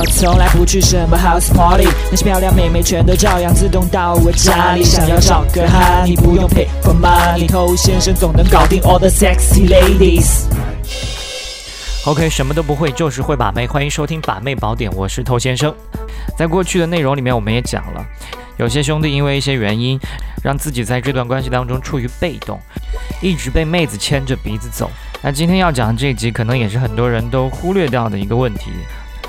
我从来不去什么 house party，那些漂亮妹妹全都照样自动到我家里。想要找个哈，你不用 pay for money，偷先生总能搞定 all the sexy ladies。OK，什么都不会，就是会把妹。欢迎收听把妹宝典，我是偷先生。在过去的内容里面，我们也讲了，有些兄弟因为一些原因，让自己在这段关系当中处于被动，一直被妹子牵着鼻子走。那今天要讲的这一集，可能也是很多人都忽略掉的一个问题，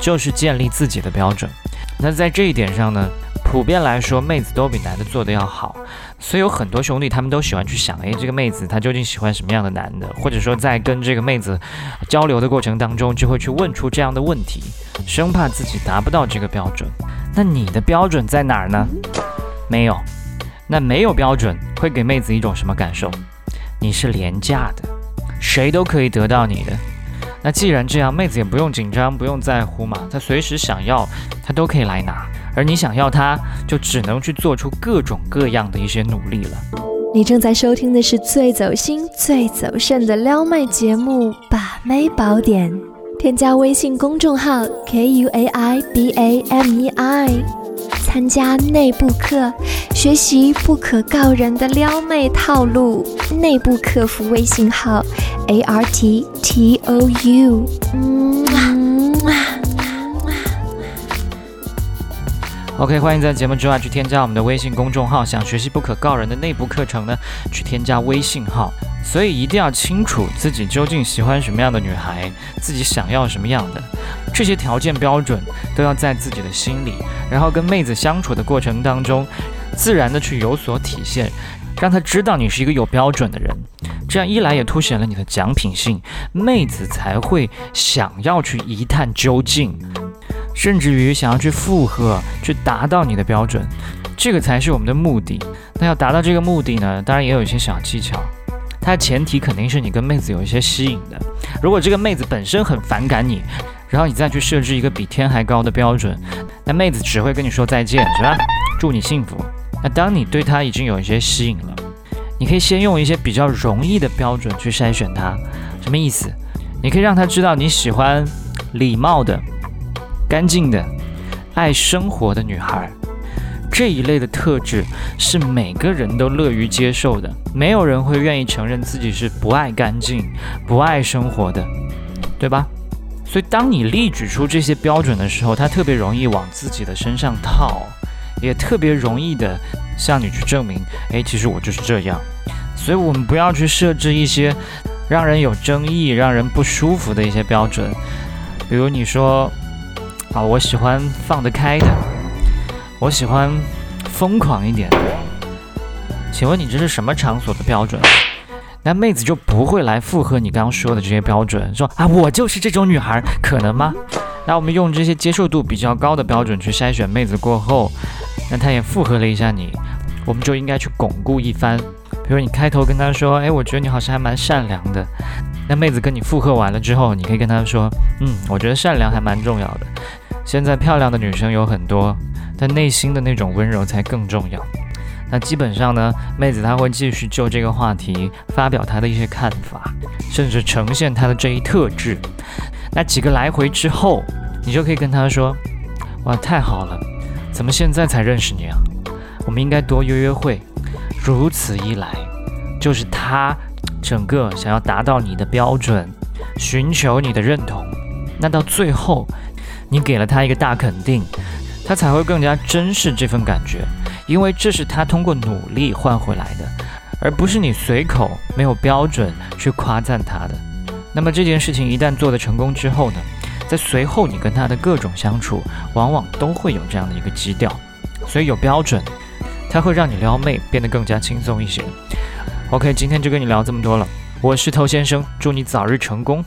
就是建立自己的标准。那在这一点上呢？普遍来说，妹子都比男的做的要好，所以有很多兄弟他们都喜欢去想，哎，这个妹子她究竟喜欢什么样的男的？或者说在跟这个妹子交流的过程当中，就会去问出这样的问题，生怕自己达不到这个标准。那你的标准在哪儿呢？没有。那没有标准会给妹子一种什么感受？你是廉价的，谁都可以得到你的。那既然这样，妹子也不用紧张，不用在乎嘛，她随时想要，她都可以来拿。而你想要他，就只能去做出各种各样的一些努力了。你正在收听的是最走心、最走肾的撩妹节目《把妹宝典》，添加微信公众号 k u a i b a m e i，参加内部课，学习不可告人的撩妹套路。内部客服微信号 a r t t o u。OK，欢迎在节目之外去添加我们的微信公众号。想学习不可告人的内部课程呢，去添加微信号。所以一定要清楚自己究竟喜欢什么样的女孩，自己想要什么样的，这些条件标准都要在自己的心里。然后跟妹子相处的过程当中，自然的去有所体现，让她知道你是一个有标准的人。这样一来也凸显了你的奖品性，妹子才会想要去一探究竟。甚至于想要去附和，去达到你的标准，这个才是我们的目的。那要达到这个目的呢，当然也有一些小技巧。它前提肯定是你跟妹子有一些吸引的。如果这个妹子本身很反感你，然后你再去设置一个比天还高的标准，那妹子只会跟你说再见，是吧？祝你幸福。那当你对他已经有一些吸引了，你可以先用一些比较容易的标准去筛选他。什么意思？你可以让他知道你喜欢礼貌的。干净的、爱生活的女孩，这一类的特质是每个人都乐于接受的。没有人会愿意承认自己是不爱干净、不爱生活的，对吧？所以，当你例举出这些标准的时候，他特别容易往自己的身上套，也特别容易的向你去证明：哎，其实我就是这样。所以，我们不要去设置一些让人有争议、让人不舒服的一些标准，比如你说。啊，我喜欢放得开的，我喜欢疯狂一点。请问你这是什么场所的标准？那妹子就不会来附和你刚刚说的这些标准，说啊，我就是这种女孩，可能吗？那我们用这些接受度比较高的标准去筛选妹子过后，那她也附和了一下你，我们就应该去巩固一番。比如你开头跟她说，哎，我觉得你好像还蛮善良的。那妹子跟你附和完了之后，你可以跟她说，嗯，我觉得善良还蛮重要的。现在漂亮的女生有很多，但内心的那种温柔才更重要。那基本上呢，妹子她会继续就这个话题发表她的一些看法，甚至呈现她的这一特质。那几个来回之后，你就可以跟他说：“哇，太好了，怎么现在才认识你啊？我们应该多约约会。”如此一来，就是他整个想要达到你的标准，寻求你的认同。那到最后。你给了他一个大肯定，他才会更加珍视这份感觉，因为这是他通过努力换回来的，而不是你随口没有标准去夸赞他的。那么这件事情一旦做得成功之后呢，在随后你跟他的各种相处，往往都会有这样的一个基调。所以有标准，它会让你撩妹变得更加轻松一些。OK，今天就跟你聊这么多了，我是头先生，祝你早日成功。